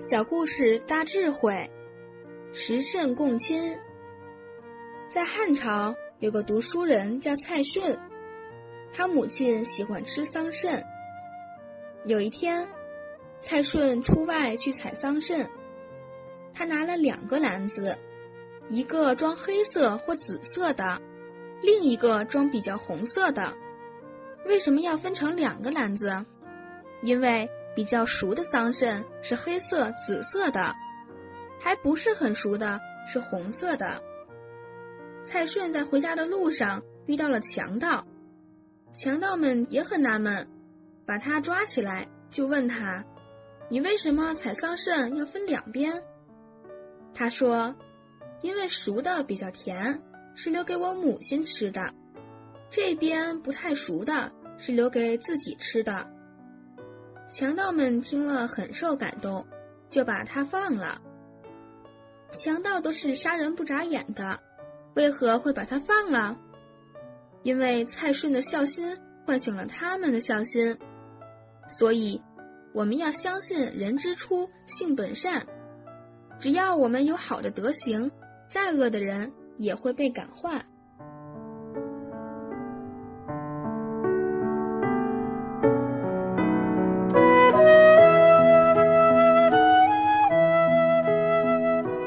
小故事大智慧，食圣共亲。在汉朝有个读书人叫蔡顺，他母亲喜欢吃桑葚。有一天，蔡顺出外去采桑葚，他拿了两个篮子，一个装黑色或紫色的，另一个装比较红色的。为什么要分成两个篮子？因为。比较熟的桑葚是黑色、紫色的，还不是很熟的是红色的。蔡顺在回家的路上遇到了强盗，强盗们也很纳闷，把他抓起来就问他：“你为什么采桑葚要分两边？”他说：“因为熟的比较甜，是留给我母亲吃的；这边不太熟的，是留给自己吃的。”强盗们听了很受感动，就把他放了。强盗都是杀人不眨眼的，为何会把他放了？因为蔡顺的孝心唤醒了他们的孝心。所以，我们要相信人之初性本善，只要我们有好的德行，再恶的人也会被感化。